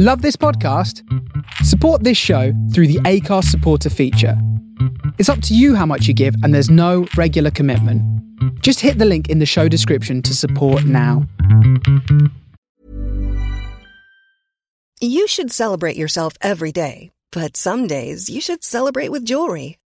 Love this podcast? Support this show through the Acast supporter feature. It's up to you how much you give, and there's no regular commitment. Just hit the link in the show description to support now. You should celebrate yourself every day, but some days you should celebrate with jewelry.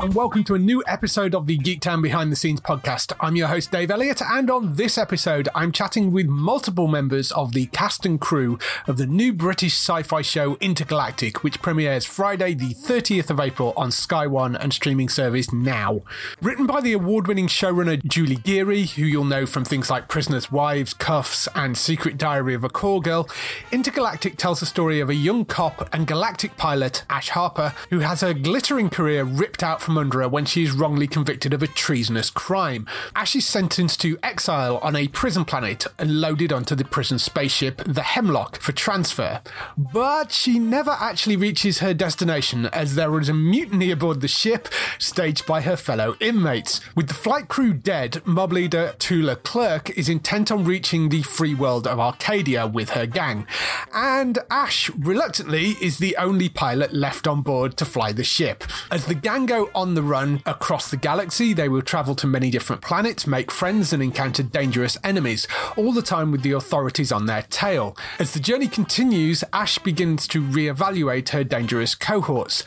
and welcome to a new episode of the Geektown Behind the Scenes podcast. I'm your host Dave Elliott, and on this episode, I'm chatting with multiple members of the cast and crew of the new British sci-fi show Intergalactic, which premieres Friday, the 30th of April on Sky One and streaming service Now. Written by the award-winning showrunner Julie Gearey, who you'll know from things like Prisoners' Wives, Cuffs, and Secret Diary of a Call Girl, Intergalactic tells the story of a young cop and galactic pilot, Ash Harper, who has her glittering career ripped out from under her when she is wrongly convicted of a treasonous crime. Ash is sentenced to exile on a prison planet and loaded onto the prison spaceship, the Hemlock, for transfer. But she never actually reaches her destination as there is a mutiny aboard the ship staged by her fellow inmates. With the flight crew dead, mob leader Tula Quirk is intent on reaching the free world of Arcadia with her gang. And Ash, reluctantly, is the only pilot left on board to fly the ship. As the gang go on the run across the galaxy, they will travel to many different planets, make friends, and encounter dangerous enemies, all the time with the authorities on their tail. As the journey continues, Ash begins to re-evaluate her dangerous cohorts.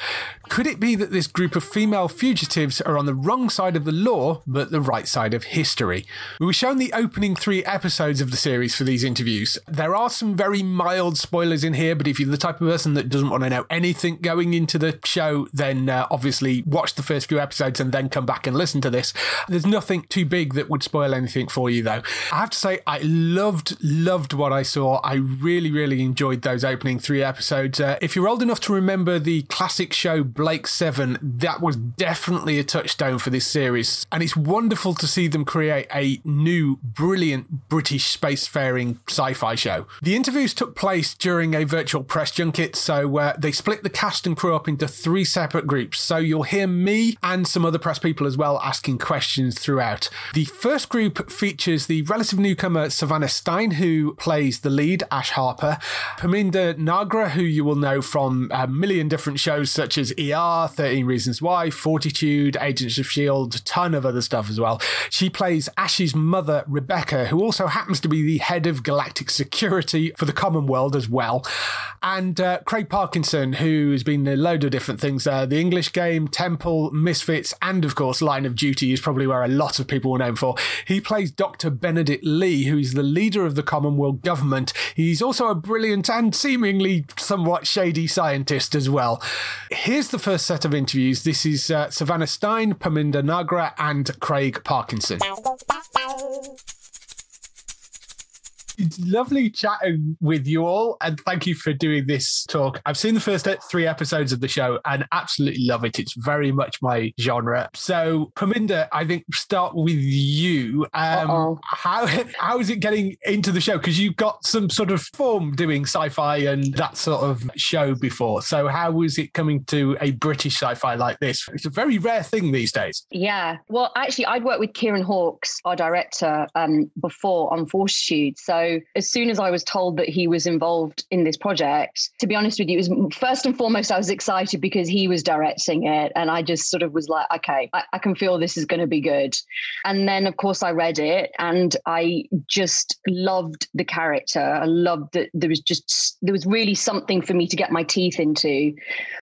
Could it be that this group of female fugitives are on the wrong side of the law, but the right side of history? We were shown the opening three episodes of the series for these interviews. There are some very mild spoilers in here, but if you're the type of person that doesn't want to know anything going into the show, then uh, obviously watch the first few episodes and then come back and listen to this. There's nothing too big that would spoil anything for you, though. I have to say, I loved, loved what I saw. I really, really enjoyed those opening three episodes. Uh, if you're old enough to remember the classic show Blake Seven, that was definitely a touchdown for this series. And it's wonderful to see them create a new, brilliant British spacefaring sci fi show. The interviews took place during a virtual press junket, so uh, they split the cast and crew up into three separate groups. So you'll hear me and some other press people as well asking questions throughout. The first group features the relative newcomer Savannah Steyn, who plays the lead, Ash Harper, Parminder Nagra, who you will know from a million different shows such as 13 Reasons Why, Fortitude, Agents of S.H.I.E.L.D., a ton of other stuff as well. She plays Ash's mother, Rebecca, who also happens to be the head of galactic security for the Commonwealth as well. And uh, Craig Parkinson, who has been a load of different things uh, The English Game, Temple, Misfits, and of course Line of Duty is probably where a lot of people will know him for. He plays Dr. Benedict Lee, who is the leader of the Commonwealth government. He's also a brilliant and seemingly somewhat shady scientist as well. Here's the first set of interviews. This is uh, Savannah Steyn, Parminder Nagra, and Craig Parkinson. It's lovely chatting with you all, and thank you for doing this talk. I've seen the first three episodes of the show and absolutely love it. It's very much my genre. So, Parminder, I think start with you. Um, how how is it getting into the show? Because you've got some sort of form doing sci-fi and that sort of show before. So, how was it coming to a British sci-fi like this? It's a very rare thing these days. Yeah. Well, actually, I'd worked with Kieron Hawkes, our director, um, before on Fortitude. So as soon as I was told that he was involved in this project, to be honest with you, it was first and foremost, I was excited because he was directing it. And I just sort of was like, okay, I, I can feel this is going to be good. And then, of course, I read it and I just loved the character. I loved that there was just, there was really something for me to get my teeth into.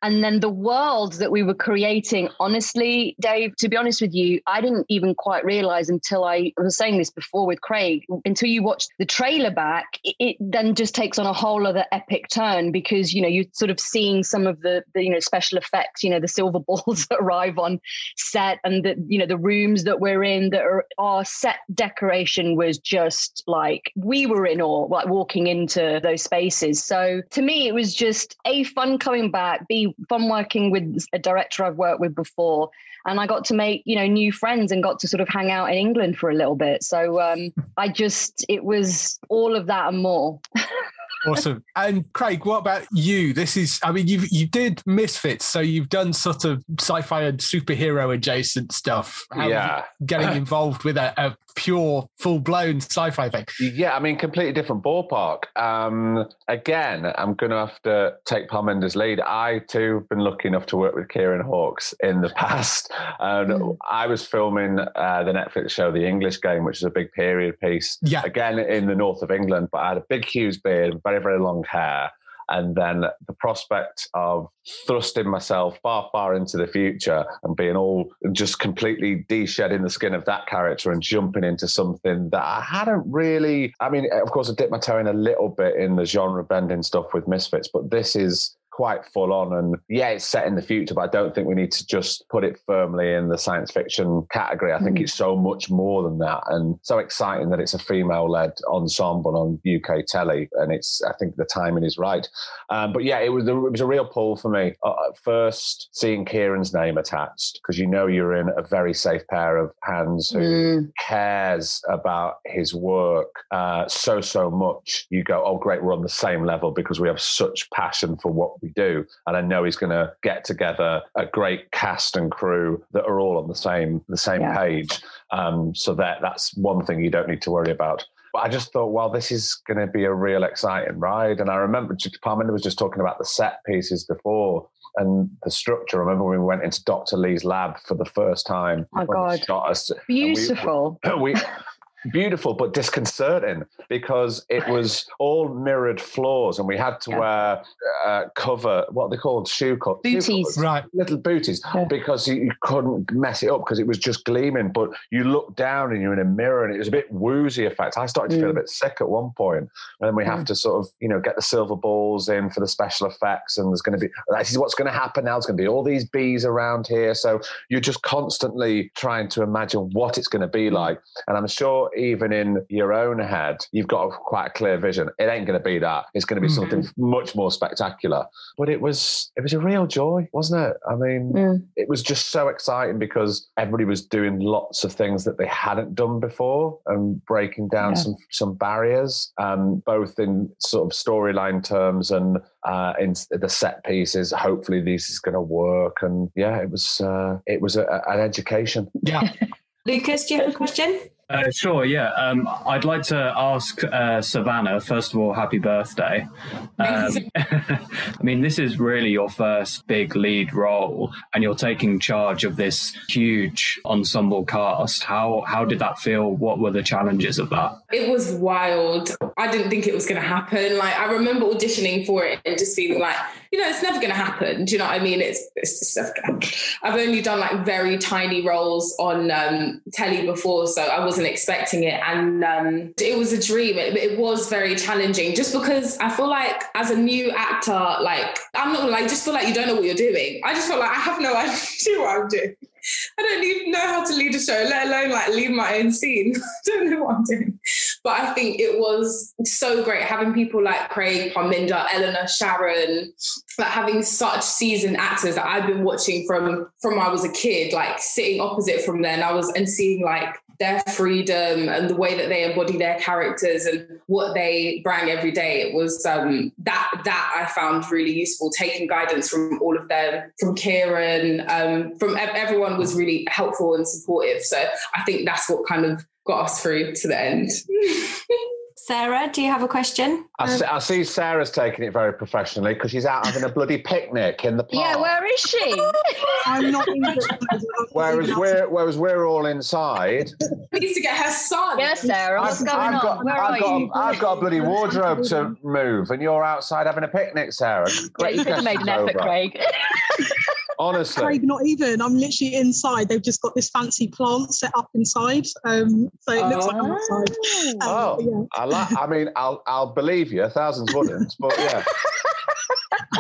And then the world that we were creating, honestly, Dave, to be honest with you, I didn't even quite realize until I, I was saying this before with Craig, until you watched the trailer trailer back, it, then just takes on a whole other epic turn because you know you're sort of seeing some of the, the you know special effects, you know the silver balls that arrive on set, and the you know the rooms that we're in that are our set decoration was just like we were in awe, like walking into those spaces. So to me, it was just a fun coming back, b fun working with a director I've worked with before and I got to make you know new friends and got to sort of hang out in England for a little bit. So um, I just it was all of that and more. awesome. And Craig, what about you? This is, I mean, you you did Misfits, so you've done sort of sci-fi and superhero adjacent stuff. How yeah, getting involved with a, a pure, full-blown sci-fi thing. Yeah, I mean, completely different ballpark. Um, again, I'm going to have to take Parminder's lead. I too have been lucky enough to work with Kieron Hawkes in the past, and mm. I was filming uh, the Netflix show The English Game, which is a big period piece. Yeah, again in the north of England, but I had a big, huge beard, very, very long hair and then the prospect of thrusting myself far, far into the future and being all just completely de-shedding the skin of that character and jumping into something that I hadn't really. I mean, of course, I dipped my toe in a little bit in the genre bending stuff with Misfits, but this is quite full on. And yeah, it's set in the future, but I don't think we need to just put it firmly in the science fiction category. I think mm. it's so much more than that. And so exciting that it's a female led ensemble on UK telly. And it's, I think the timing is right. Um, but yeah, it was, it was a real pull for me. Uh, first, seeing Kieron's name attached, because you know you're in a very safe pair of hands who mm. cares about his work uh, so, so much. You go, oh, great, we're on the same level because we have such passion for what we do. And I know he's going to get together a great cast and crew that are all on the same the same yeah. page. Um, so that that's one thing you don't need to worry about. But I just thought, well, this is going to be a real exciting ride. And I remember Parminder was just talking about the set pieces before and the structure. I remember when we went into Dr. Lee's lab for the first time. Oh, God. Beautiful. we, we beautiful but disconcerting because it was all mirrored floors and we had to yeah. wear uh, cover what they called shoe cut booties right little booties yeah. because you, you, couldn't mess it up because it was just gleaming but you look down and you're in a mirror and it was a bit woozy effect i started to mm. feel a mm. bit sick at one point and then we have mm. to sort of you know get the silver balls in for the special effects and there's going to be this is what's going to happen now there's going to be all these bees around here so you're just constantly trying to imagine what it's going to be mm. like and i'm sure even in your own head, you've got a, quite a clear vision. It ain't going to be that. It's going to be mm-hmm. something much more spectacular. But it was it was a real joy, wasn't it? I mean, mm. it was just so exciting because everybody was doing lots of things that they hadn't done before and breaking down yeah. some some barriers, um, both in sort of storyline terms and uh, in the set pieces. Hopefully, this is going to work. And yeah, it was uh, it was a, an education. Yeah. Lucas, do you have a question? Uh, sure, yeah. Um, I'd like to ask uh, Savannah, first of all, happy birthday. Um, I mean, this is really your first big lead role, and you're taking charge of this huge ensemble cast. How, how did that feel? What were the challenges of that? It was wild. I didn't think it was going to happen. Like, I remember auditioning for it and just feeling like, you know, it's never going to happen. Do you know what I mean? It's, it's just never going to happen. I've only done like very tiny roles on um, telly before, so I wasn't expecting it. And um, it was a dream. It, it, was very challenging just because I feel like as a new actor, like, I'm not like, just feel like you don't know what you're doing. I just feel like I have no idea what I'm doing. I don't even know how to lead a show, let alone like lead my own scene. I don't know what I'm doing. But I think it was so great having people like Craig, Parminder, Eleanor, Sharon, like having such seasoned actors that I've been watching from from I was a kid, like sitting opposite from them. I was and seeing like their freedom and the way that they embody their characters and what they bring every day. It was um, that that I found really useful. Taking guidance from all of them, from Kieron, um, from everyone was really helpful and supportive. So I think that's what kind of got us through to the end. Sarah, do you have a question? I, see, um, I see Sarah's taking it very professionally because she's out having a bloody picnic in the park. Yeah, where is she? I'm not. whereas we're whereas we're all inside. Needs to get her son. Yes, Sarah. What's I've, going I've on? Got, where I've are got, you? I've got a bloody wardrobe to move, and you're outside having a picnic, Sarah. Great yeah, you could have made an effort, Craig. Honestly. Craig, not even. I'm literally inside. They've just got this fancy plant set up inside, um, so it looks like I'm outside. Um, Oh, yeah, I like. I mean, I'll I'll believe you Thousands wouldn't, but yeah.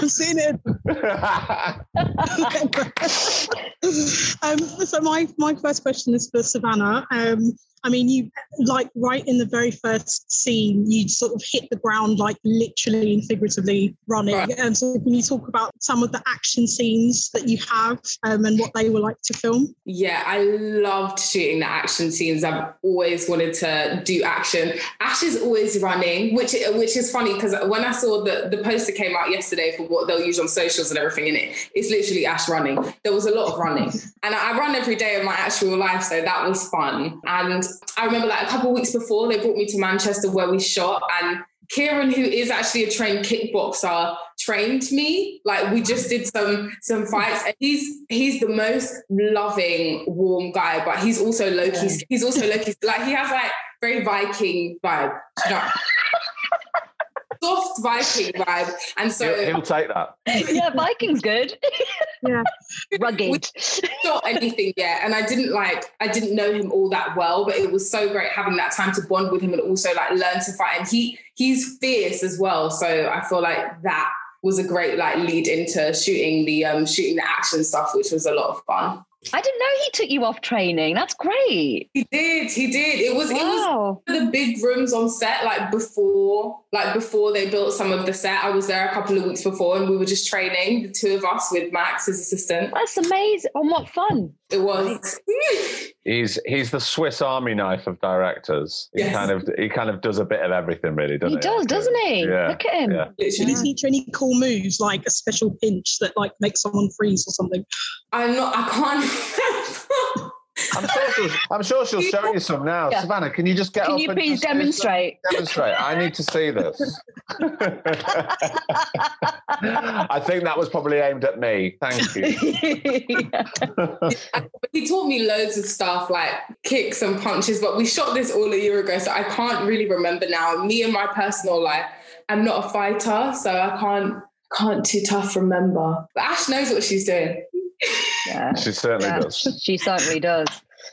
I've seen it. um, so my my first question is for Savannah. Um, I mean, you like right in the very first scene, you sort of hit the ground like literally and figuratively running. Right. Um, so can you talk about some of the action scenes that you have um, and what they were like to film? Yeah, I loved shooting the action scenes. I've always wanted to do action. Ash is always running, which which is funny because when I saw the the poster came out yesterday for what they'll use on socials and everything in it, it's literally Ash running. There was a lot of running, and I run every day of my actual life, so that was fun. And I remember like a couple of weeks before they brought me to Manchester where we shot and. Kieron, who is actually a trained kickboxer, trained me. Like we just did some some fights. And he's he's the most loving, warm guy, but he's also Loki's. He's also Loki's. Like he has like very Viking vibe. You know? Soft Viking vibe, and so he'll, he'll take that. yeah, Viking's good. Yeah. Rugged. not anything yet and i didn't like i didn't know him all that well but it was so great having that time to bond with him and also like learn to fight and he he's fierce as well so i feel like that was a great like lead into shooting the um shooting the action stuff which was a lot of fun I didn't know he took you off training. That's great. he did he did it was it was Wow. the big rooms on set like before like before they built some of the set i was there a couple of weeks before and we were just training the two of us with max as assistant That's amazing. And what fun. it was He's he's the Swiss Army knife of directors. He Yes. kind of he kind of does a bit of everything, really, doesn't He he? does, doesn't he? Yeah. Look at him. Yeah. Did literally he teach any cool moves like a special pinch that like makes someone freeze or something? i'm not i can't I'm sure she'll, I'm sure she'll show you some now. Yeah. Savannah, can you just get Can up you and please just do some- demonstrate? Demonstrate. I need to see this. I think that was probably aimed at me. Thank you. he taught me loads of stuff like kicks and punches, but we shot this all a year ago, so I can't really remember now. Me and my personal life, I'm not a fighter, so I can't can't too tough remember. But Ash knows what she's doing. Yeah. she certainly Yeah. does. She certainly does.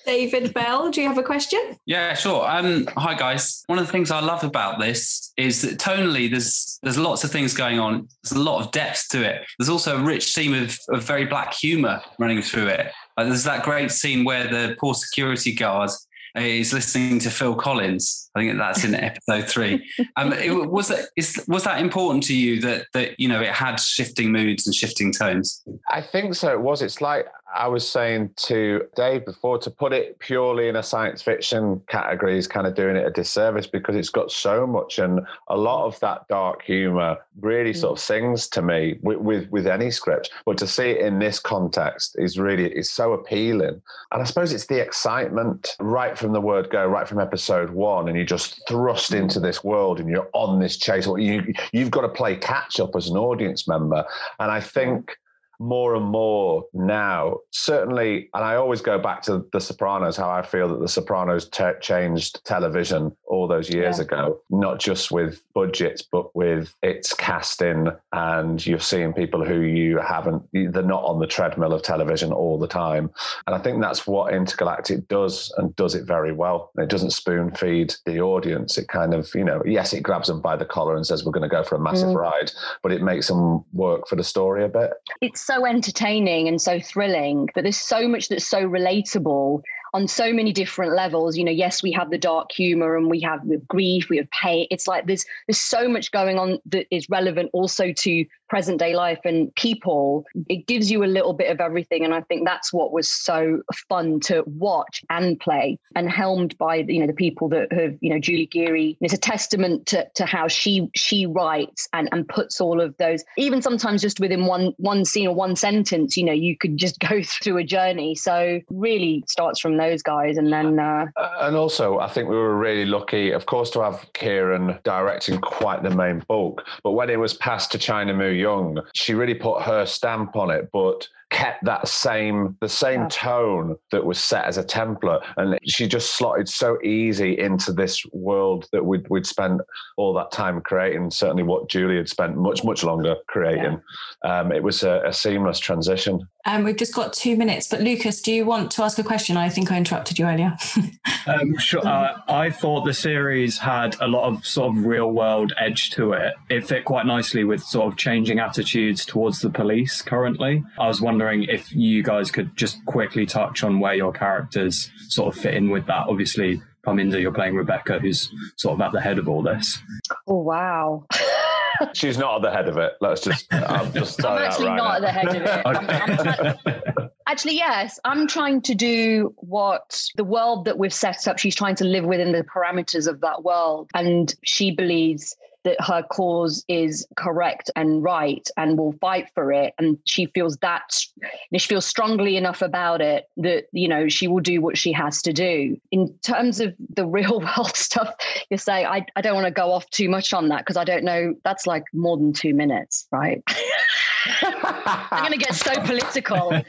David Bell, do you have a question? Yeah, sure. Um, hi guys. One of the things I love about this is that tonally, there's there's lots of things going on. There's a lot of depth to it. There's also a rich theme of, of very black humour running through it. Like there's that great scene where the poor security guard is listening to Phil Collins. I think that's in episode three. Um, it, was that is was that important to you that that you know it had shifting moods and shifting tones? I think so. It was. It's like I was saying to Dave before to put it purely in a science fiction category is kind of doing it a disservice because it's got so much and a lot of that dark humor really sort of mm. sings to me with, with with any script. But to see it in this context is really is so appealing. And I suppose it's the excitement right from the word go, right from episode one, and you're just thrust mm. into this world and you're on this chase. Or you you've got to play catch up as an audience member. And I think more and more now, certainly, and I always go back to The Sopranos, how I feel that The Sopranos changed television all those years Yeah. ago, not just with budgets, but with its casting. And you're seeing people who you haven't, they're not on the treadmill of television all the time. And I think that's what Intergalactic does and does it very well. It doesn't spoon feed the audience. It kind of, you know, yes, it grabs them by the collar and says, we're going to go for a massive Mm. ride, but it makes them work for the story a bit. it's so entertaining and so thrilling, but there's so much that's so relatable on so many different levels. You know, yes, we have the dark humor and we have the grief, we have pain. It's like there's there's so much going on that is relevant also to present day life and people. It gives you a little bit of everything, and I think that's what was so fun to watch and play, and helmed by you know the people that have you know Julie Gearey. It's a testament to to how she she writes and and puts all of those even sometimes just within one one scene or one sentence. You know, you could just go through a journey. So really starts from those guys, and then uh, and also, I think we were really lucky, of course, to have Kieron directing quite the main bulk. But when it was passed to China Moo Young, she really put her stamp on it. But kept that same the same yeah. tone that was set as a template, and she just slotted so easy into this world that we'd we'd spent all that time creating. Certainly, what Julie had spent much much longer creating. Yeah. Um, it was a, a seamless transition. Um, we've just got two minutes, but Lucas, do you want to ask a question? I think I interrupted you earlier. um, sure. Uh, I thought the series had a lot of sort of real world edge to it. It fit quite nicely with sort of changing attitudes towards the police currently. I was wondering if you guys could just quickly touch on where your characters sort of fit in with that. Obviously, Parminder, you're playing Rebecca, who's sort of at the head of all this. Oh, wow. She's not at the head of it. Let's just. I'm just. I'm actually right not now. at the head of it. I'm, I'm actually, yes. I'm trying to do what the world that we've set up. She's trying to live within the parameters of that world, and she believes that her cause is correct and right and will fight for it. And she feels that she feels strongly enough about it that you know she will do what she has to do. In terms of the real world stuff you say i, I don't want to go off too much on that because i don't know that's like more than two minutes right I'm going to get so political.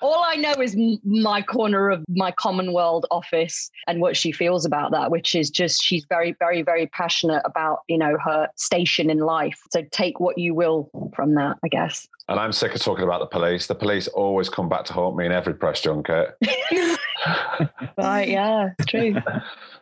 All I know is my corner of my Commonwealth office and what she feels about that, which is just she's very, very, very passionate about, you know, her station in life. So take what you will from that, I guess. And I'm sick of talking about the police. The police always come back to haunt me in every press junket. right, yeah, it's true.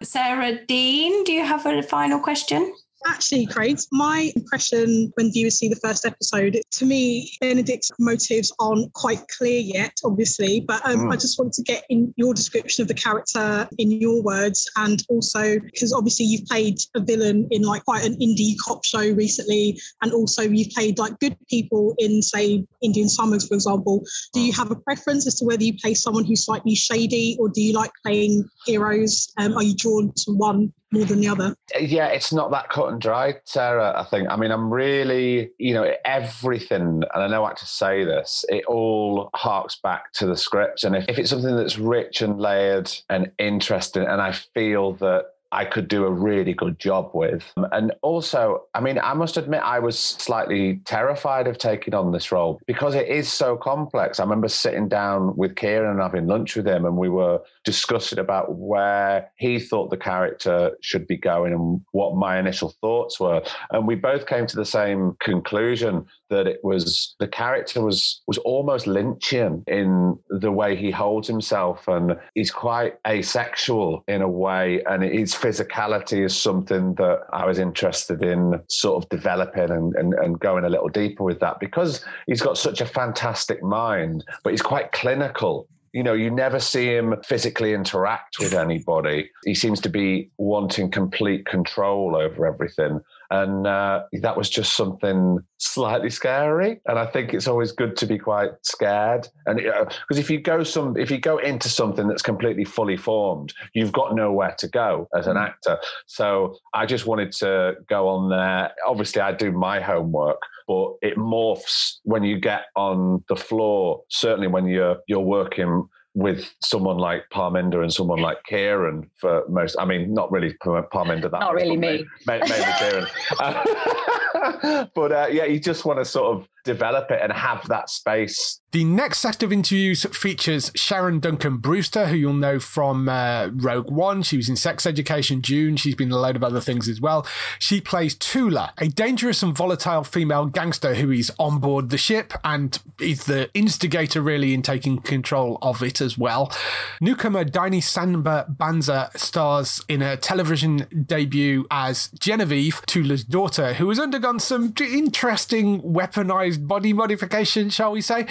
Sarah Dean, do you have a final question? Actually, Craig, my impression when viewers see the first episode, to me, Benedict's motives aren't quite clear yet, obviously, but um, mm. I just wanted to get in your description of the character in your words, and also because obviously you've played a villain in like quite an indie cop show recently, and also you've played like good people in, say, Indian Summers, for example. Do you have a preference as to whether you play someone who's slightly shady, or do you like playing heroes? Um, are you drawn to one more than the other? Uh, yeah, it's not that cut and dry, Sarah. I think. I mean, I'm really, you know, everything, and I know how to say this, it all harks back to the script. And if, if it's something that's rich and layered and interesting, and I feel that I could do a really good job with. And also, I mean, I must admit, I was slightly terrified of taking on this role because it is so complex. I remember sitting down with Kieron and having lunch with him, and we were discussing about where he thought the character should be going and what my initial thoughts were. And we both came to the same conclusion that it was the character was was almost Lynchian in the way he holds himself, and he's quite asexual in a way, and his physicality is something that I was interested in sort of developing and, and, and going a little deeper with that because he's got such a fantastic mind, but he's quite clinical you know, you never see him physically interact with anybody. He seems to be wanting complete control over everything. And uh, that was just something slightly scary. And I think it's always good to be quite scared. And because uh, if you go some, if you go into something that's completely fully formed, you've got nowhere to go as an mm. actor. So I just wanted to go on there. Obviously, I do my homework, but it morphs when you get on the floor. Certainly, when you're you're working with someone like Parminder and someone like Kieron for most. I mean, not really Parminder. That not really me. Mainly, Kieron. but uh, yeah, you just want to sort of develop it and have that space. The next set of interviews features Sharon Duncan Brewster, who you'll know from uh, Rogue One. She was in Sex Education Dune. She's been a load of other things as well. She plays Tula, a dangerous and volatile female gangster who is on board the ship and is the instigator, really, in taking control of it as well. Newcomer Diany Samba Bandza stars in a television debut as Genevieve, Tula's daughter, who has undergone some interesting weaponized body modification, shall we say.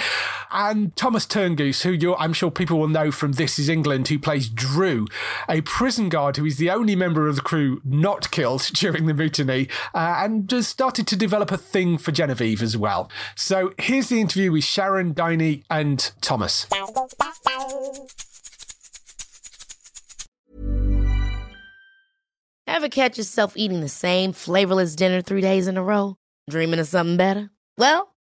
And Thomas Turgoose, who I'm sure people will know from This Is England, who plays Drew, a prison guard who is the only member of the crew not killed during the mutiny, uh, and has started to develop a thing for Genevieve as well. So here's the interview with Sharon, Diany, and Thomas. Ever catch yourself eating the same flavorless dinner three days in a row? Dreaming of something better? Well,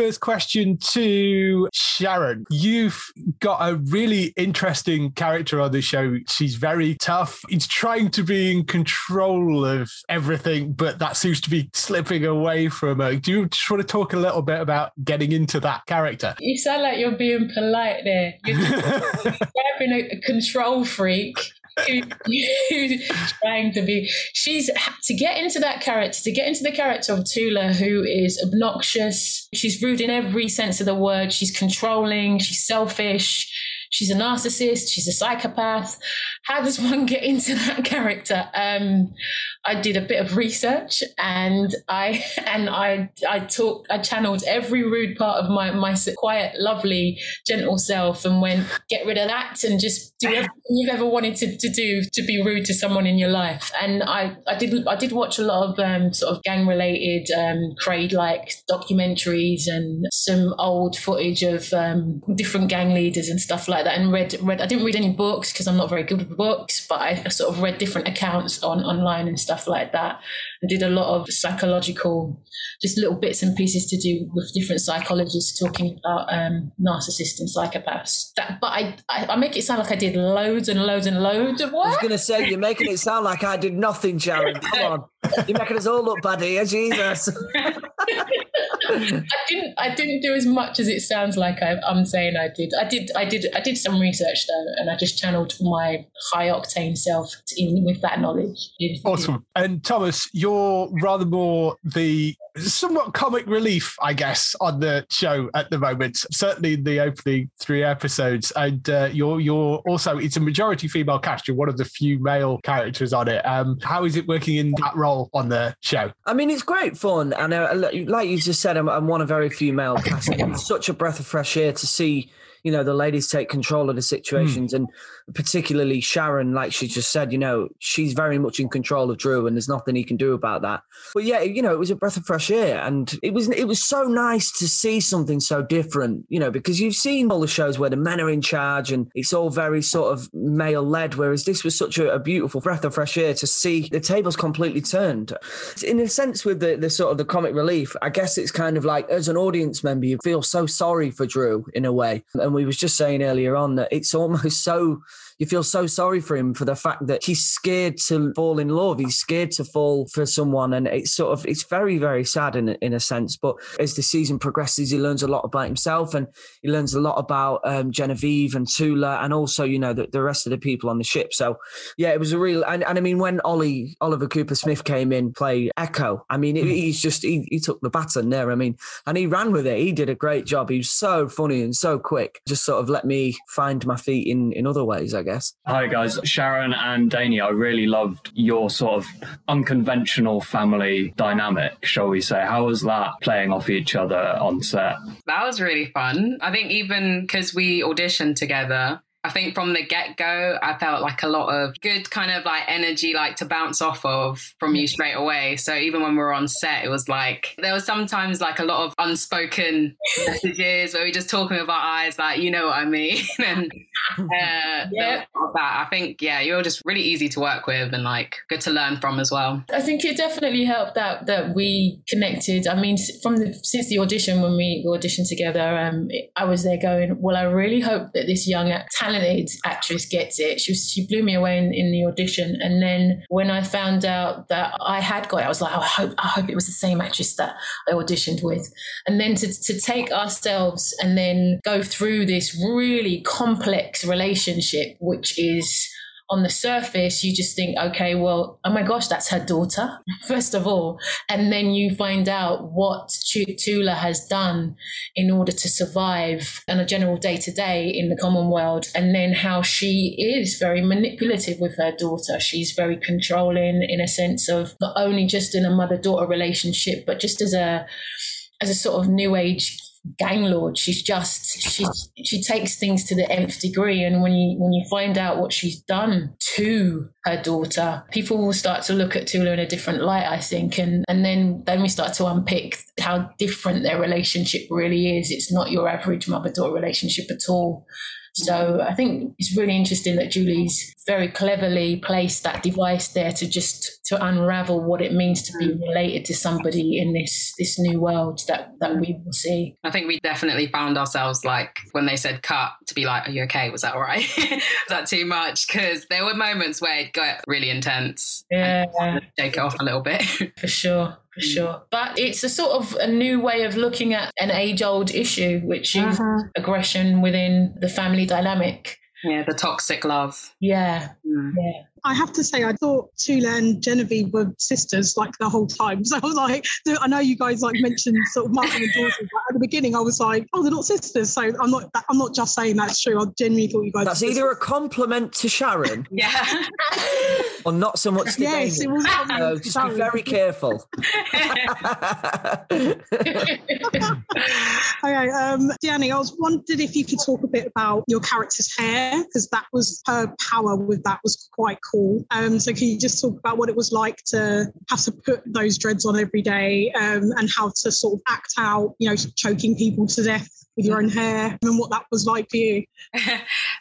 First question to Sharon. You've got a really interesting character on the show. She's very tough. It's trying to be in control of everything, but that seems to be slipping away from her. Do you just want to talk a little bit about getting into that character? You sound like you're being polite there. You're describing a, control freak trying to be. She's to get into that character, to get into the character of Tula, who is obnoxious. She's rude in every sense of the word. She's controlling. She's selfish. She's a narcissist. She's a psychopath. How does one get into that character? Um, I did a bit of research and I and I I talked I channeled every rude part of my my quiet, lovely, gentle self and went get rid of that and just do everything you've ever wanted to, to do to be rude to someone in your life. And I I did I did watch a lot of um, sort of gang related um, Craig like documentaries and some old footage of um, different gang leaders and stuff like that. And read read I didn't read any books because I'm not very good with books, but I sort of read different accounts on online and stuff like that. I did a lot of psychological, just little bits and pieces to do with different psychologists talking about um, narcissists and psychopaths. That, but I, I, I, make it sound like I did loads and loads and loads of work. I was going to say, you're making it sound like I did nothing, Sharon. Come on. You're making us all look bad here, Jesus. I didn't. I didn't do as much as it sounds like I, am saying I did. I did. I did. I did some research though, and I just channeled my high octane self in with that knowledge. Awesome. And Thomas, you're rather more the somewhat comic relief, I guess, on the show at the moment. Certainly the opening three episodes, and uh, you're you're also it's a majority female cast. You're one of the few male characters on it. Um, how is it working in that role on the show? I mean, it's great fun, and uh, like you just said, I'm, I'm one of very few male cast. It's such a breath of fresh air to see you know the ladies take control of the situations mm. and particularly sharon like she just said you know she's very much in control of drew and there's nothing he can do about that. But yeah you know it was a breath of fresh air and it was it was so nice to see something so different you know because you've seen all the shows where the men are in charge and it's all very sort of male led whereas this was such a, a beautiful breath of fresh air to see the tables completely turned. In a sense with the, the sort of the comic relief i guess it's kind of like as an audience member you feel so sorry for drew in a way. And and we was just saying earlier on that it's almost so you feel so sorry for him for the fact that he's scared to fall in love. He's scared to fall for someone, and it's sort of it's very very sad in in a sense. But as the season progresses, he learns a lot about himself, and he learns a lot about um, Genevieve and Tula, and also you know the, the rest of the people on the ship. So yeah, it was a real and, and I mean when Ollie Oliver Coopersmith came in play Echo, I mean mm. he's just he, he took the baton there. I mean, and he ran with it. He did a great job. He was so funny and so quick. Just sort of let me find my feet in in other ways, I guess guess. Hi, guys. Sharon and Danny, I really loved your sort of unconventional family dynamic, shall we say. How was that playing off each other on set? That was really fun. I think even because we auditioned together, I think from the get go, I felt like a lot of good kind of like energy, like to bounce off of from you straight away. So even when we were on set, it was like there was sometimes like a lot of unspoken messages where we just talking with our eyes, like you know what I mean. and uh, yeah, that I think yeah, you're just really easy to work with and like good to learn from as well. I think it definitely helped that that we connected. I mean, from the since the audition when we auditioned together, um, I was there going, well, I really hope that this young talent actress gets it. She was, she blew me away in, in, the audition. And then when I found out that I had got it, I was like, oh, I hope I hope it was the same actress that I auditioned with. And then to, to take ourselves and then go through this really complex relationship, which is on the surface, you just think, okay, well, oh my gosh, that's her daughter, first of all. And then you find out what Tula has done in order to survive on a general day to day in the common world. And then how she is very manipulative with her daughter. She's very controlling in a sense of not only just in a mother daughter relationship, but just as a, as a sort of new age gang lord. She's just she she takes things to the nth degree, and when you when you find out what she's done to her daughter, people will start to look at Tula in a different light, I think, and and then then we start to unpick how different their relationship really is. It's not your average mother daughter relationship at all. So I think it's really interesting that Julie's very cleverly placed that device there to just to unravel what it means to be mm. related to somebody in this this new world that that we will see. I think we definitely found ourselves like when they said cut to be like, "Are you okay? Was that all right? Was that too much?" Because there were moments where it got really intense. Yeah, take it off a little bit for sure for sure. But it's a sort of a new way of looking at an age old issue, which is Uh-huh. aggression within the family dynamic. Yeah, the toxic love. Yeah. Mm. Yeah. I have to say, I thought Tula and Genevieve were sisters like the whole time. So I was like, I know you guys like mentioned sort of mother and daughter, but at the beginning I was like, oh, they're not sisters. So I'm not, I'm not just saying that's true. I genuinely thought you guys. That's were either a compliment to Sharon yeah. or not so much to Yes, Damien. it was a compliment So to just be very careful. Okay, um, Danny, I was wondering if you could talk a bit about your character's hair because that was her power with that was quite cool. Um, so can you just talk about what it was like to have to put those dreads on every day um, and how to sort of act out, you know, choking people to death with your own hair and what that was like for you?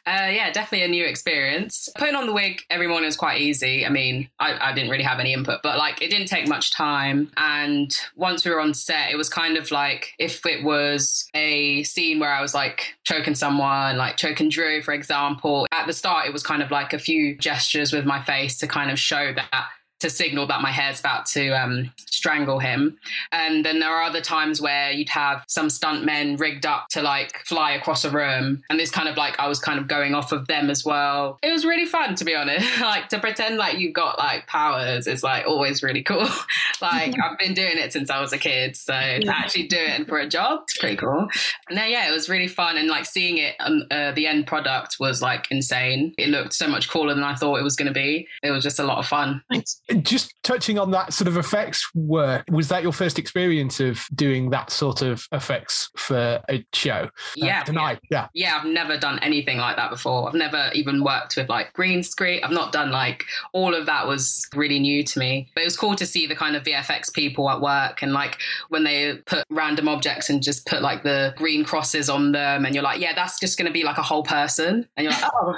uh, yeah, definitely a new experience. Putting on the wig every morning was quite easy. I mean, I, I didn't really have any input, but like it didn't take much time. And once we were on set, it was kind of like if it was a scene where I was like choking someone, like choking Drew, for example, at the start, it was kind of like a few gestures with my face to kind of show that. To signal that my hair's about to um, strangle him. And then there are other times where you'd have some stuntmen rigged up to like fly across a room. And this kind of like, I was kind of going off of them as well. It was really fun, to be honest. like to pretend like you've got like powers is like always really cool. like I've been doing it since I was a kid. So to actually do it for a job, it's pretty cool. And then, yeah, it was really fun. And like seeing it, um, uh, the end product was like insane. It looked so much cooler than I thought it was going to be. It was just a lot of fun. Thanks. Just touching on that sort of effects work, was that your first experience of doing that sort of effects for a show? Uh, Yeah, tonight, yeah. yeah, I've never done anything like that before. I've never even worked with like green screen. I've not done like all of that was really new to me. But it was cool to see the kind of VFX people at work and like when they put random objects and just put like the green crosses on them and you're like, yeah, that's just going to be like a whole person. And you're like, oh,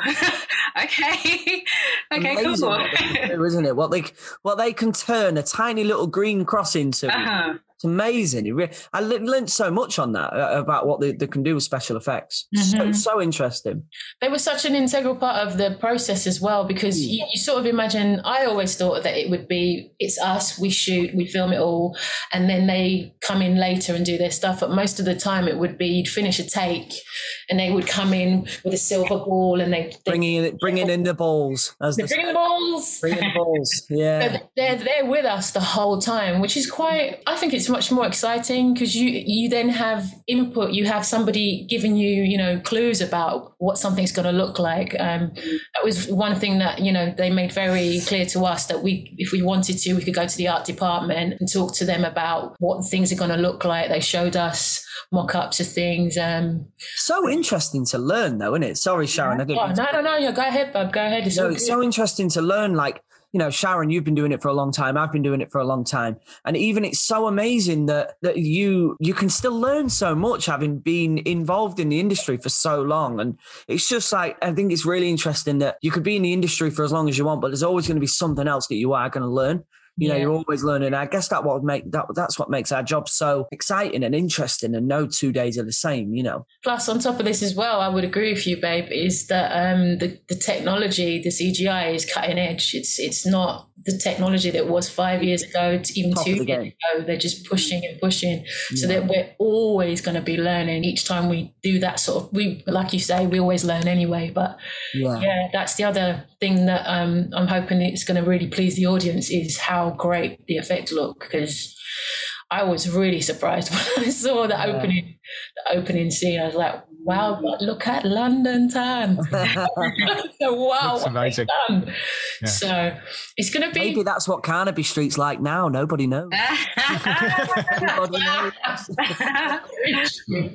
okay. Okay, Amazing cool. what they do, isn't it? What they what they can turn a tiny little green cross into. Uh-huh. It's amazing. It I le- learned so much on that uh, about what they, they can do with special effects. So Mhm. so interesting. They were such an integral part of the process as well because you, you sort of imagine. I always thought that it would be it's us, we shoot, we film it all, and then they come in later and do their stuff. But most of the time, it would be you'd finish a take, and they would come in with a silver ball, and they, they Bringing in, bringing in the balls as they're the bringing the balls. bringing the balls. Yeah. So they're they're with us the whole time, which is quite. I think it's much more exciting because you you then have input. You have somebody giving you you know clues about what something's going to look like. Um, that was one thing that you know they made very clear to us that we, if we wanted to, we could go to the art department and talk to them about what things are going to look like. They showed us mock-ups of things. Um, So interesting to learn, though, isn't it? Sorry, Sharon. I didn't oh, no, no, no, yeah, go ahead, bub. Go ahead. It's No, it's so interesting to learn. Like, you know, Sharon, you've been doing it for a long time. I've been doing it for a long time, and even it's so amazing that that you you can still learn so much having been involved in the industry for so long. And it's just like I think it's really interesting that you could be in the industry for as long as you want, but there's always going to be something else that you are going to learn. You know, Yeah. you're always learning. I guess that what would make that that's what makes our job so exciting and interesting. And no two days are the same. You know. Plus, on top of this as well, I would agree with you, babe, is that um, the, the technology, the CGI is cutting edge. It's it's not the technology that was five years ago, to even Top two the years ago. They're just pushing and pushing, so that we're always going to be learning each time we do that sort of. We, like you say, we always learn anyway. But Yeah. yeah, that's the other thing that um, I'm hoping it's going to really please the audience is how great the effects look because. I was really surprised when I saw the Yeah. opening, the opening scene. I was like, wow, but look at London Town. so, wow, Looks amazing. what they've done. Yeah. So it's going to be. Maybe that's what Carnaby Street's like now. Nobody knows. Nobody knows.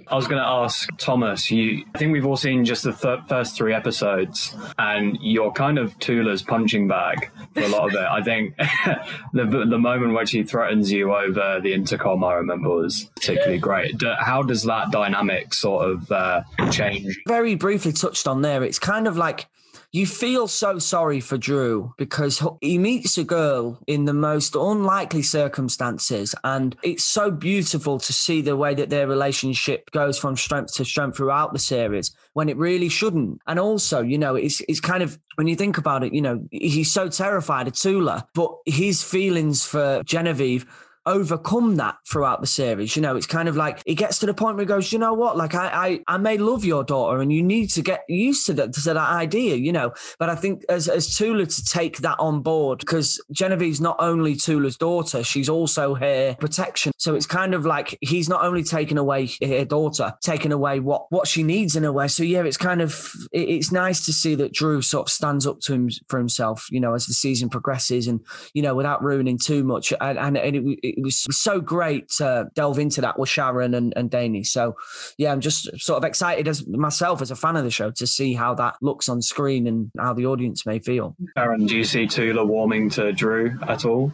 I was going to ask Thomas. You, I think we've all seen just the th- first three episodes, and you're kind of Tula's punching bag for a lot of it. I think the the moment where she threatens you over the intercom, I remember, was particularly great. D- How does that dynamic sort of uh, change? Very briefly touched on there. It's kind of like you feel so sorry for Drew because he meets a girl in the most unlikely circumstances. And it's so beautiful to see the way that their relationship goes from strength to strength throughout the series when it really shouldn't. And also, you know, it's, it's kind of, when you think about it, you know, he's so terrified of Tula, but his feelings for Genevieve overcome that throughout the series. You know, it's kind of like it gets to the point where he goes, you know what, like I, I, I may love your daughter, and you need to get used to that to that idea. You know, but I think as as Tula to take that on board because Genevieve's not only Tula's daughter, she's also her protection. So it's kind of like he's not only taken away her daughter, taken away what what she needs in a way. So yeah, it's kind of it- it's nice to see that Drew sort of stands up to him for himself. You know, as the season progresses, and you know, without ruining too much. And and, and it, it was so great to delve into that with Sharon and and Danny. So yeah, I'm just sort of excited as myself as a fan of the show to see how that looks on screen and how the audience may feel. Aaron, do you see Tula warming to Drew at all?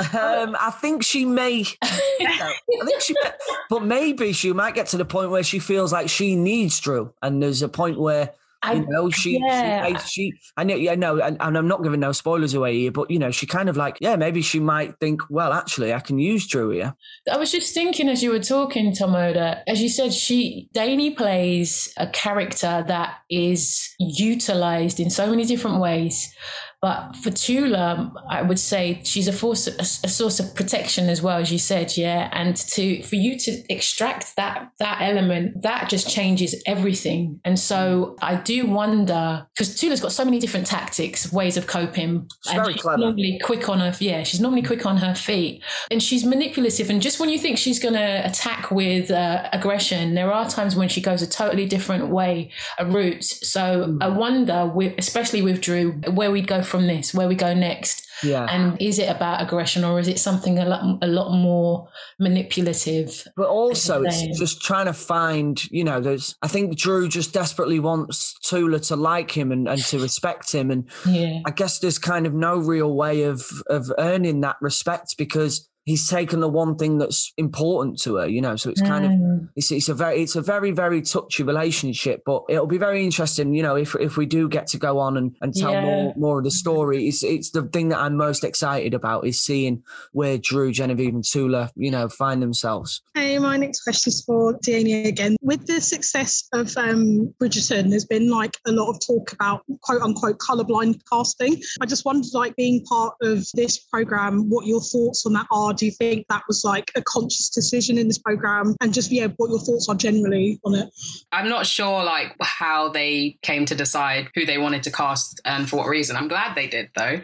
Um, I think she may. I think she, may, but maybe she might get to the point where she feels like she needs Drew, and there's a point where. You know, she, yeah. she, she, I know, yeah, no, and, and I'm not giving no spoilers away here, but you know, she kind of like, yeah, maybe she might think, well, actually, I can use Drew here. I was just thinking as you were talking, Tomoda, as you said, she Danny plays a character that is utilized in so many different ways. But for Tula, I would say she's a force, a, a source of protection as well, as you said, yeah. And to for you to extract that that element, that just changes everything. And so I do wonder because Tula's got so many different tactics, ways of coping, She's and very she's clever. normally quick on her. Yeah, she's normally quick on her feet, and she's manipulative. And just when you think she's going to attack with uh, aggression, there are times when she goes a totally different way, a route. So I wonder, with, especially with Drew, where we'd go from this, where we go next. Yeah. And is it about aggression or is it something a lot, a lot more manipulative? But also, it's just trying to find, you know, there's, I think Drew just desperately wants Tula to like him and, and to respect him. And Yeah. I guess there's kind of no real way of, of earning that respect because he's taken the one thing that's important to her, you know. So it's kind Mm. of it's, it's a very it's a very very touchy relationship, but it'll be very interesting, you know, if if we do get to go on and, and tell Yeah. more more of the story. It's it's the thing that I'm most excited about is seeing where Drew, Genevieve, and Tula, you know, find themselves. My next question is for Diany again. With the success of um, Bridgerton, there's been like a lot of talk about quote unquote colorblind casting. I just wondered, like, being part of this program, what your thoughts on that are. Do you think that was like a conscious decision in this program? And just, yeah, what your thoughts are generally on it? I'm not sure like how they came to decide who they wanted to cast and for what reason. I'm glad they did though.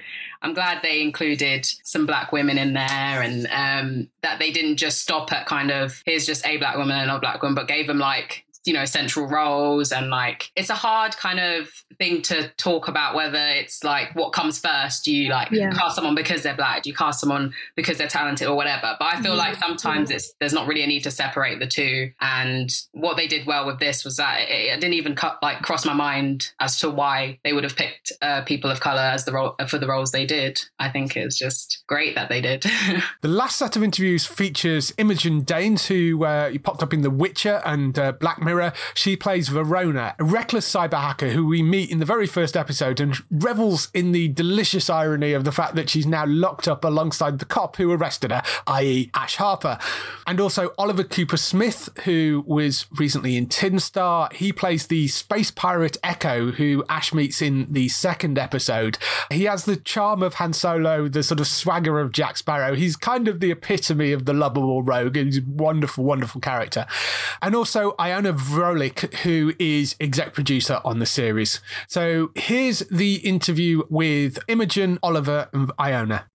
I'm glad they included some black women in there and um, that they didn't just stop at kind of here's just a black woman and a black woman, but gave them like you know central roles and like it's a hard kind of thing to talk about whether it's like what comes first do you like Yeah. cast someone because they're black do you cast someone because they're talented or whatever but i feel Yeah. like sometimes it's there's not really a need to separate the two and what they did well with this was that it, it didn't even cut like cross my mind as to why they would have picked uh, people of color as the role for the roles they did i think it's just great that they did The last set of interviews features Imogen Daines, who uh, popped up in The Witcher and uh, Black Mirror. She plays Verona, a reckless cyber hacker who we meet in the very first episode and revels in the delicious irony of the fact that she's now locked up alongside the cop who arrested her, i.e., Ash Harper. And also Oliver Coopersmith, who was recently in Tin Star. He plays the space pirate Echo, who Ash meets in the second episode. He has the charm of Han Solo, the sort of swagger of Jack Sparrow. He's kind of the epitome of the lovable rogue. He's a wonderful, wonderful character. And also Iona Vrolijk, who is exec producer on the series. So here's the interview with Imogen, Oliver, and Iona.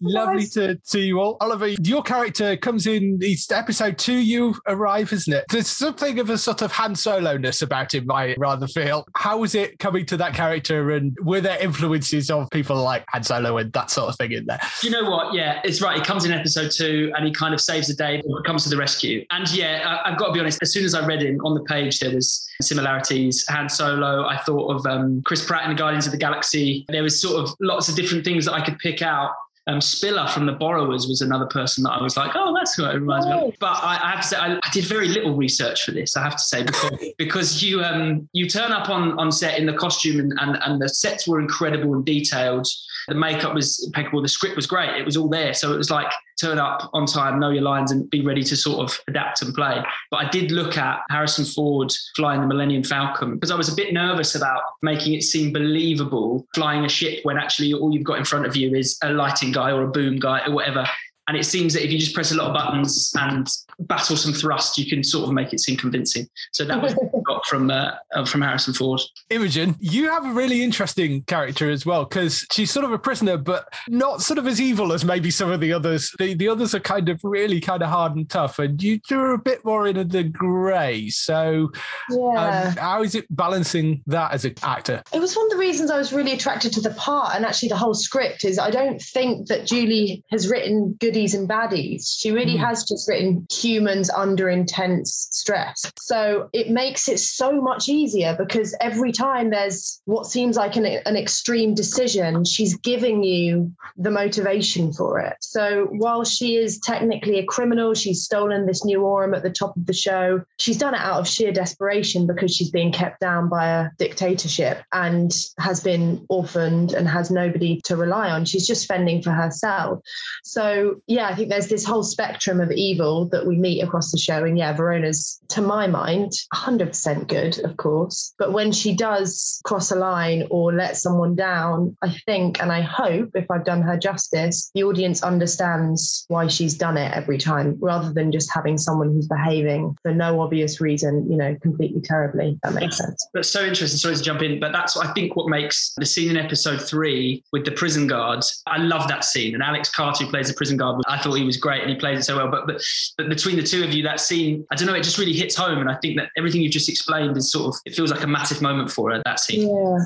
Lovely to see you all. Oliver, your character comes in, it's episode two, you arrive, isn't it? There's something of a sort of Han Solo ness about him, I rather feel. How was it coming to that character and were there influences of people like Han Solo and that sort of thing in there? You know what? Yeah, it's right. He comes in episode two and he kind of saves the day, comes to the rescue. And yeah, I, have got to be honest, as soon as I read him on the page, there was similarities. Han Solo, I thought of um, Chris Pratt in the Guardians of the Galaxy. There was sort of lots of different things that I could pick out. Um, Spiller from The Borrowers was another person that I was like, oh, that's what it reminds me of. But I, I have to say, I, I, did very little research for this. I have to say because, because you um, you turn up on on set in the costume and, and and the sets were incredible and detailed. The makeup was impeccable. The script was great. It was all there. So it was like turn up on time, know your lines, and be ready to sort of adapt and play. But I did look at Harrison Ford flying the Millennium Falcon because I was a bit nervous about making it seem believable flying a ship when actually all you've got in front of you is a lighting guy or a boom guy or whatever. And it seems that if you just press a lot of buttons and battle some thrust, you can sort of make it seem convincing. So that was got from uh, from Harrison Ford. Imogen, you have a really interesting character as well because she's sort of a prisoner, but not sort of as evil as maybe some of the others. The, the others are kind of really kind of hard and tough, and you are a bit more in the grey. So, yeah. Um, how is it balancing that as an actor? It was one of the reasons I was really attracted to the part, and actually the whole script is I don't think that Julie has written goodies and baddies. She really mm. has just written humans under intense stress. So it makes it so much easier because every time there's what seems like an, an extreme decision, she's giving you the motivation for it. So while she is technically a criminal, she's stolen this new Aurum at the top of the show. She's done it out of sheer desperation because she's being kept down by a dictatorship and has been orphaned and has nobody to rely on. She's just fending for herself. So, yeah, I think there's this whole spectrum of evil that we meet across the show. And yeah, Verona's, to my mind, 100% good, of course. But when she does cross a line or let someone down, I think and I hope, if I've done her justice, the audience understands why she's done it every time rather than just having someone who's behaving for no obvious reason, you know, completely terribly. That makes sense. That's so interesting. Sorry to jump in, but that's, I think, what makes the scene in episode three with the prison guards. I love that scene. And Alex Carter, who plays the prison guard, I thought he was great and he plays it so well. But, but, but between the two of you, that scene, I don't know, it just really hits home. And I think that everything you've just explained is sort of, it feels like a massive moment for her, that scene. Yeah.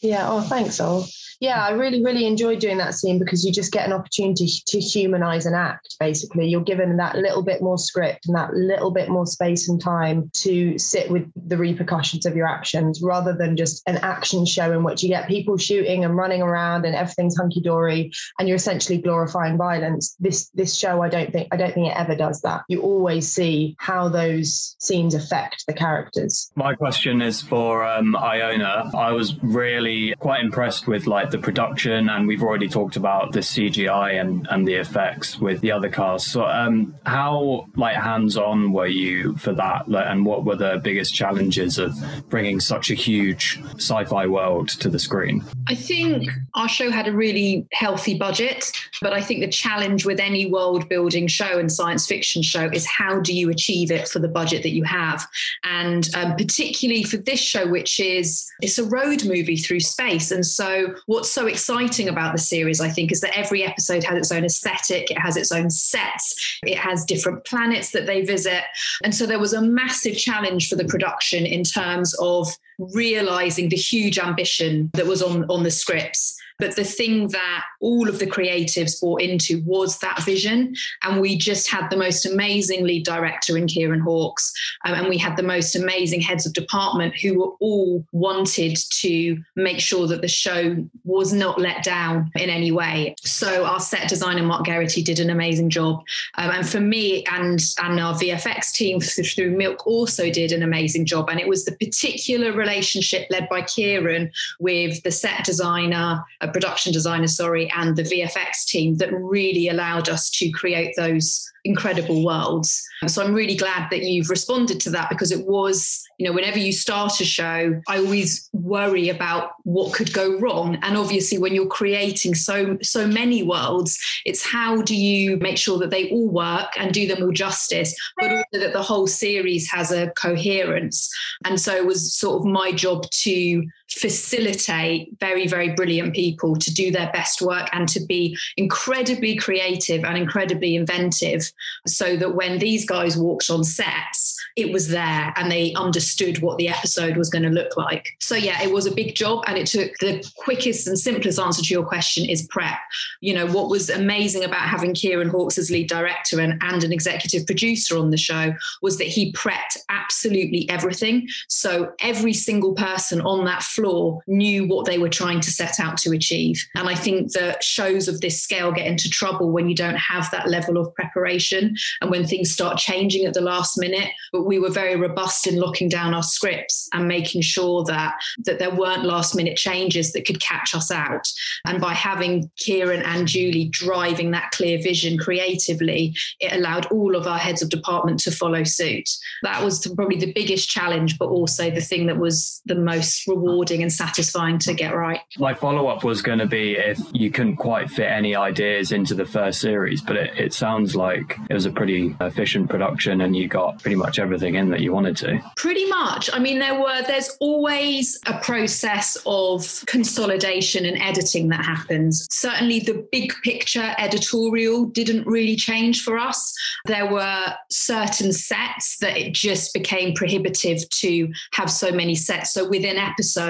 Yeah. Oh, thanks, Ol yeah, I really, really enjoyed doing that scene because you just get an opportunity to humanize an act. Basically, you're given that little bit more script and that little bit more space and time to sit with the repercussions of your actions rather than just an action show in which you get people shooting and running around and everything's hunky dory and you're essentially glorifying violence. This this show, I don't think I don't think it ever does that. You always see how those scenes affect the characters. My question is for um, Iona. I was really quite impressed with like like the production, and we've already talked about the CGI and, and the effects with the other cars. So, um, how like hands on were you for that, like, and what were the biggest challenges of bringing such a huge sci-fi world to the screen? I think our show had a really healthy budget, but I think the challenge with any world building show and science fiction show is how do you achieve it for the budget that you have, and um, particularly for this show, which is it's a road movie through space, and so what's so exciting about the series, I think, is that every episode has its own aesthetic, it has its own sets, it has different planets that they visit. And so there was a massive challenge for the production in terms of realizing the huge ambition that was on, on the scripts but the thing that all of the creatives bought into was that vision. And we just had the most amazing lead director in Kieron Hawkes. Um, and we had the most amazing heads of department who were all wanted to make sure that the show was not let down in any way. So our set designer, Mark Geraghty, did an amazing job. Um, and for me and, and our VFX team through Milk also did an amazing job. And it was the particular relationship led by Kieron with the set designer, production designer, sorry, and the VFX team that really allowed us to create those incredible worlds. So I'm really glad that you've responded to that because it was, you know, whenever you start a show, I always worry about what could go wrong. And obviously when you're creating so so many worlds, it's how do you make sure that they all work and do them all justice, but also that the whole series has a coherence. And so it was sort of my job to facilitate very, very brilliant people to do their best work and to be incredibly creative and incredibly inventive so that when these guys walked on sets, it was there and they understood what the episode was going to look like. So, yeah, it was a big job and it took the quickest and simplest answer to your question is prep. You know, what was amazing about having Kieron Hawkes as lead director and, and an executive producer on the show was that he prepped absolutely everything. So, every single person on that floor knew what they were trying to set out to achieve. And I think that shows of this scale get into trouble when you don't have that level of preparation and when things start changing at the last minute. But we were very robust in locking down our scripts and making sure that that there weren't last minute changes that could catch us out. And by having Kieron and Julie driving that clear vision creatively, it allowed all of our heads of department to follow suit. That was probably the biggest challenge, but also the thing that was the most rewarding and satisfying to get right. My follow up was going to be if you couldn't quite fit any ideas into the first series, but it, it sounds like it was a pretty efficient production and you got pretty much everything in that you wanted to. Pretty much. I mean, there were, there's always a process of consolidation and editing that happens. Certainly, the big picture editorial didn't really change for us. There were certain sets that it just became prohibitive to have so many sets. So within episodes,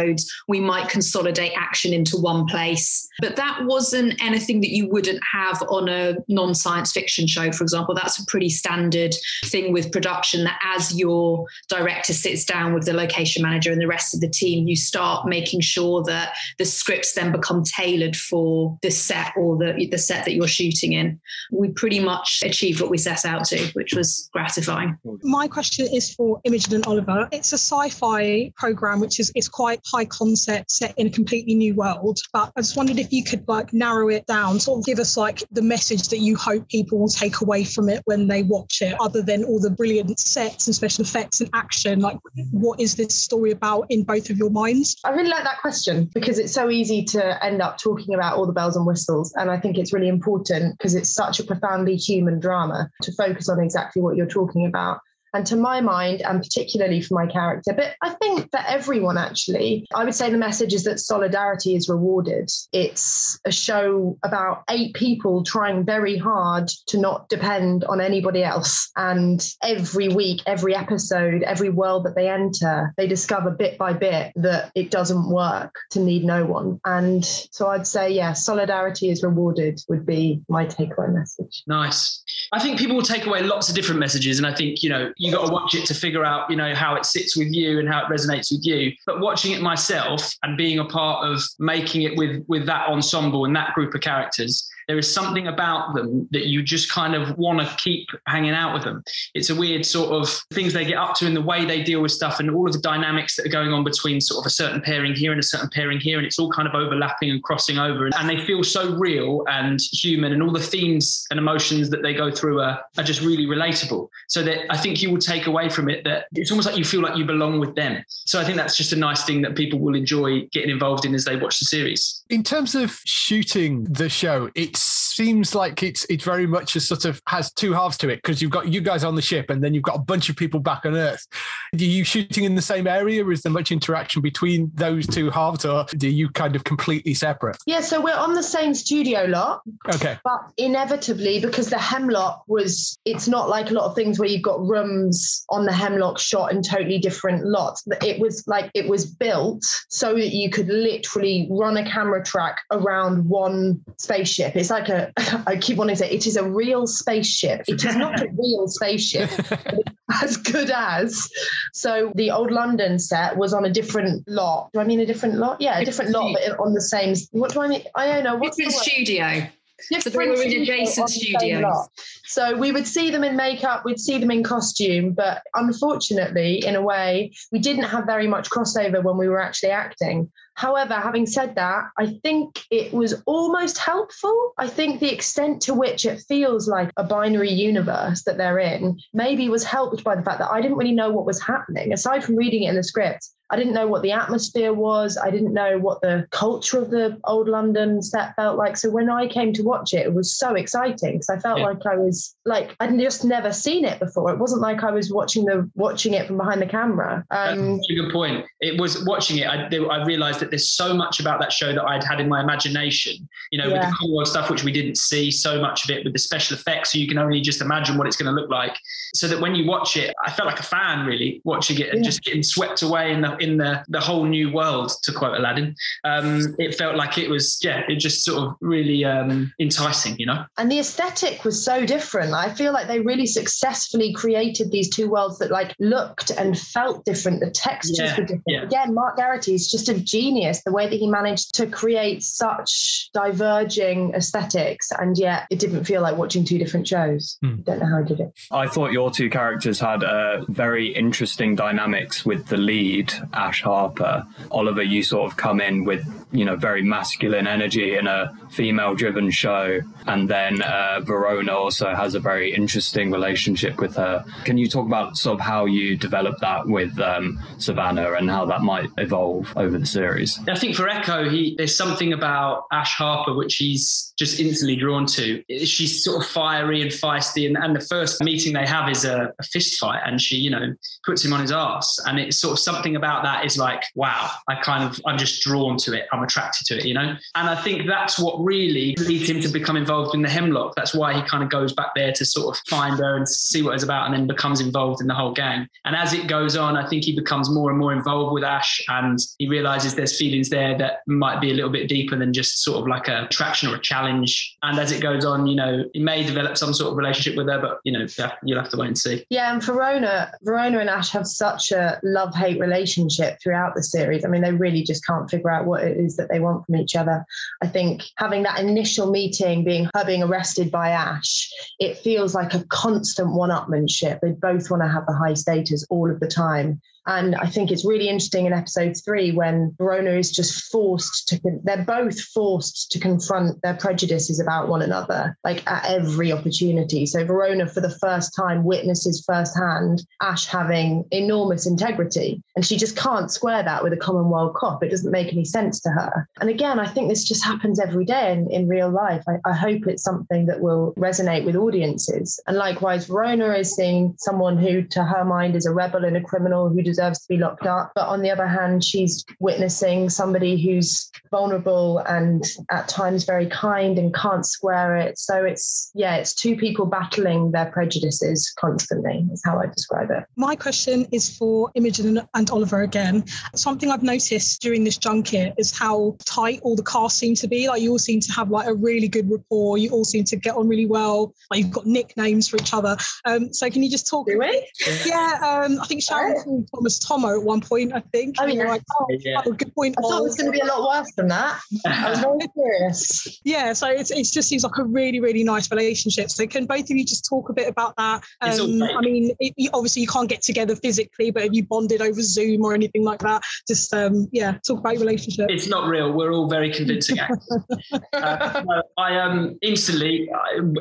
we might consolidate action into one place. But that wasn't anything that you wouldn't have on a non science fiction show, for example. That's a pretty standard thing with production that as your director sits down with the location manager and the rest of the team, you start making sure that the scripts then become tailored for the set or the, the set that you're shooting in. We pretty much achieved what we set out to, which was gratifying. My question is for Imogen and Oliver. It's a sci-fi program which is, is quite high concept set in a completely new world. But I just wondered if you could like narrow it down, sort of give us like the message that you hope people will take away from it when they watch it, other than all the brilliant sets and special effects and action. Like, what is this story about in both of your minds? I really like that question because it's so easy to end up talking about all the bells and whistles. And I think it's really important because it's such a profoundly human drama to focus on exactly what you're talking about. And to my mind, and particularly for my character, but I think for everyone actually, I would say the message is that solidarity is rewarded. It's a show about eight people trying very hard to not depend on anybody else. And every week, every episode, every world that they enter, they discover bit by bit that it doesn't work to need no one. And so I'd say, yeah, solidarity is rewarded would be my takeaway message. Nice. I think people will take away lots of different messages. And I think, you know, you got to watch it to figure out, you know, how it sits with you and how it resonates with you. But watching it myself and being a part of making it with with that ensemble and that group of characters, there is something about them that you just kind of want to keep hanging out with them. It's a weird sort of things they get up to and the way they deal with stuff and all of the dynamics that are going on between sort of a certain pairing here and a certain pairing here. And it's all kind of overlapping and crossing over. And they feel so real and human. And all the themes and emotions that they go through are, are just really relatable. So that I think you will take away from it that it's almost like you feel like you belong with them. So I think that's just a nice thing that people will enjoy getting involved in as they watch the series. In terms of shooting the show, it seems like it's it's very much a sort of has two halves to it because you've got you guys on the ship and then you've got a bunch of people back on Earth. Are you shooting in the same area? Or is there much interaction between those two halves, or do you kind of completely separate? Yeah, so we're on the same studio lot. Okay. But inevitably, because the hemlock was, it's not like a lot of things where you've got rooms on the hemlock shot in totally different lots. It was like it was built so that you could literally run a camera track around one spaceship. It's like a, I keep wanting to say, it is a real spaceship. It is not a real spaceship, as good as. So the old London set was on a different lot. Do I mean a different lot? Yeah, a different lot, but on the same. What do I mean? I don't know. What's Different studio. So they were in adjacent on the same studios. So we would see them in makeup, we'd see them in costume, but unfortunately, in a way, we didn't have very much crossover when we were actually acting. However, having said that, I think it was almost helpful. I think the extent to which it feels like a binary universe that they're in maybe was helped by the fact that I didn't really know what was happening. Aside from reading it in the script, I didn't know what the atmosphere was. I didn't know what the culture of the old London set felt like. So when I came to watch it, it was so exciting because I felt Yeah. like I was like I'd just never seen it before. It wasn't like I was watching the watching it from behind the camera. Um, That's a good point. It was watching it. I, I realized that there's so much about that show that I'd had in my imagination. You know, with Yeah. the Commonwealth stuff, which we didn't see so much of it with the special effects, so you can only just imagine what it's going to look like. So that when you watch it, I felt like a fan really watching it and Yeah. just getting swept away in the in the the whole new world. To quote Aladdin, um, it felt like it was yeah, it just sort of really um, enticing. You know. and the aesthetic was so different. I feel like they really successfully created these two worlds that like looked and felt different. The textures Yeah, were different. Again, Mark Geraghty is just a genius. The way that he managed to create such diverging aesthetics, and yet it didn't feel like watching two different shows. Hmm. Don't know how he did it. I thought your two characters had a very interesting dynamics with the lead, Ash Harper. Oliver, you sort of come in with, you know, very masculine energy in a female driven show. And then uh, Verona also has a very interesting relationship with her. Can you talk about sort of how you developed that with um, Savannah and how that might evolve over the series? I think for Echo, he there's something about Ash Harper which he's just instantly drawn to. She's sort of fiery and feisty, and, and the first meeting they have is a, a fist fight, and she, you know, puts him on his ass, and it's sort of something about that is like, wow, I kind of I'm just drawn to it, I'm attracted to it, you know, and I think that's what really leads him to become involved in the Hemlock. That's why he kind of goes back there to sort of find her and see what it's about, and then becomes involved in the whole gang. And as it goes on, I think he becomes more and more involved with Ash, and he realizes there's feelings there that might be a little bit deeper than just sort of like a attraction or a challenge. And as it goes on, you know, he may develop some sort of relationship with her, but you know, you'll have to wait and see. Yeah, and Verona, Verona and Ash have such a love-hate relationship throughout the series. I mean, they really just can't figure out what it that they want from each other. I think having that initial meeting, being her being arrested by Ash, it feels like a constant one-upmanship. They both want to have the high status all of the time. And I think it's really interesting in episode three when Verona is just forced to, they're both forced to confront their prejudices about one another, like at every opportunity. So Verona, for the first time, witnesses firsthand Ash having enormous integrity. And she just can't square that with a Commonwealth cop. It doesn't make any sense to her. And again, I think this just happens every day in, in real life. I, I hope it's something that will resonate with audiences. And likewise, Verona is seeing someone who, to her mind, is a rebel and a criminal who deserves to be locked up. But on the other hand, she's witnessing somebody who's vulnerable and at times very kind and can't square it. So it's, yeah, it's two people battling their prejudices constantly, is how I describe it. My question is for Imogen and, Oliver again. Something I've noticed during this junket is how tight all the cast seem to be. Like you all seem to have like a really good rapport. You all seem to get on really well. Like you've got nicknames for each other. Um, so can you just talk? Do we? Yeah. Um, I think Sharon Thomas Tomo at one point. I think. Oh, And yeah. like, oh, Yeah. oh, good point. I thought it was going to be a lot worse than that. I was very curious. Yeah, so it's, it just seems like a really, really nice relationship. So can both of you just talk a bit about that? Um. I mean, it, you, obviously you can't get together physically, but have you bonded over Zoom or anything like that? Just um, yeah, talk about your relationship. It's not real. We're all very convincing actors. uh, I um instantly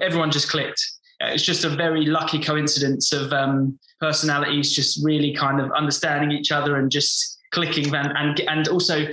everyone just clicked. It's just a very lucky coincidence of um, personalities just really kind of understanding each other and just clicking and, and and also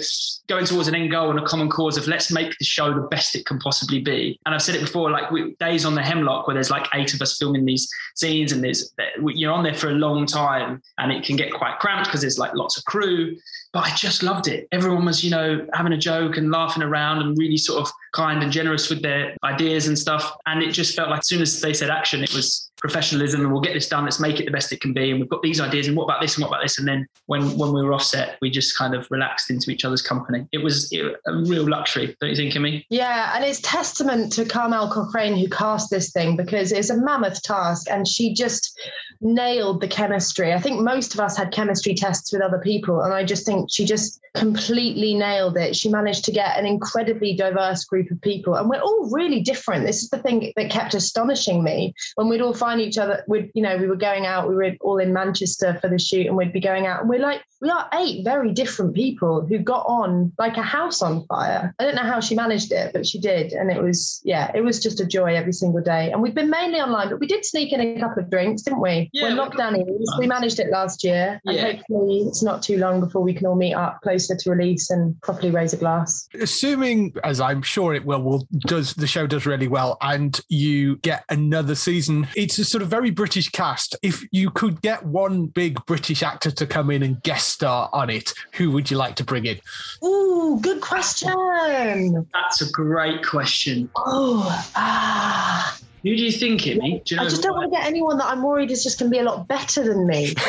going towards an end goal and a common cause of let's make the show the best it can possibly be. And I've said it before, like we, days on the Hemlock where there's like eight of us filming these scenes and there's you're on there for a long time and it can get quite cramped because there's like lots of crew but I just loved it. Everyone was, you know, having a joke and laughing around and really sort of kind and generous with their ideas and stuff. And it just felt like as soon as they said action, it was professionalism and we'll get this done. Let's make it the best it can be. And we've got these ideas and what about this and what about this? And then when, when we were offset, we just kind of relaxed into each other's company. It was a real luxury, don't you think, Kimmy? Yeah, and it's testament to Carmel Cochrane who cast this thing because it's a mammoth task and she just nailed the chemistry. I think most of us had chemistry tests with other people, and I just think she just completely nailed it. She managed to get an incredibly diverse group of people, and we're all really different. This is the thing that kept astonishing me when we'd all find each other. We'd, you know, we were going out, we were all in Manchester for the shoot, and we'd be going out, and we're like, we are eight very different people who got on like a house on fire. I don't know how she managed it, but she did. And it was, yeah, it was just a joy every single day. And we've been mainly online, but we did sneak in a couple of drinks, didn't we? Yeah, when lockdown is, we managed it last year. And Yeah. hopefully it's not too long before we can all meet up closer to release and properly raise a glass. Assuming, as I'm sure it will, will does the show does really well, and you get another season. It's a sort of very British cast. If you could get one big British actor to come in and guest star on it, who would you like to bring in? Ooh, good question. That's a great question. Oh, ah. Who do you think, Kimmy? Do you know I just don't want to get anyone that I'm worried is just going to be a lot better than me.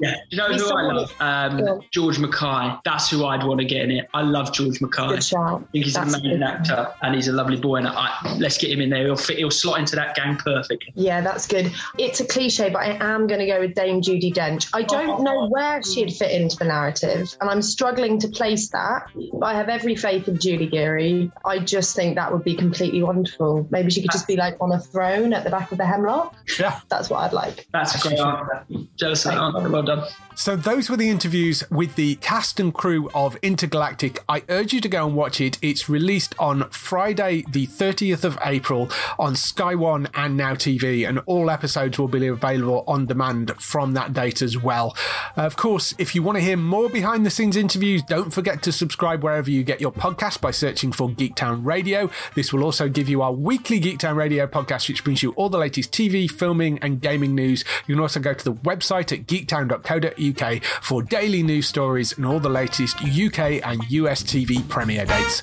Yeah, do you know Be who I love? Um, George Mackay. That's who I'd want to get in it. I love George Mackay. Good shout. I think he's That's an amazing actor and he's a lovely boy. And I, let's get him in there. He'll fit. He'll slot into that gang perfectly. Yeah, that's good. It's a cliche, but I am going to go with Dame Judi Dench. I don't know where she'd fit into the narrative, and I'm struggling to place that. But I have every faith in Julie Gearey. I just think that would be completely wonderful. Maybe she could just be like on a throne at the back of the hemlock. Yeah, that's what I'd like. That's a great answer. Jealous of that answer. Well done. So those were the interviews with the cast and crew of Intergalactic. I urge you to go and watch it. It's released on Friday, the 30th of April on Sky One and Now TV, and all episodes will be available on demand from that date as well. Of course, if you want to hear more behind the scenes interviews, don't forget to subscribe wherever you get your podcast by searching for Geektown Radio. This will also give you our weekly Geektown Radio podcast, which brings you all the latest TV, filming, and gaming news. You can also go to the website at geektown.co.uk for daily news stories and all the latest UK and US TV premiere dates.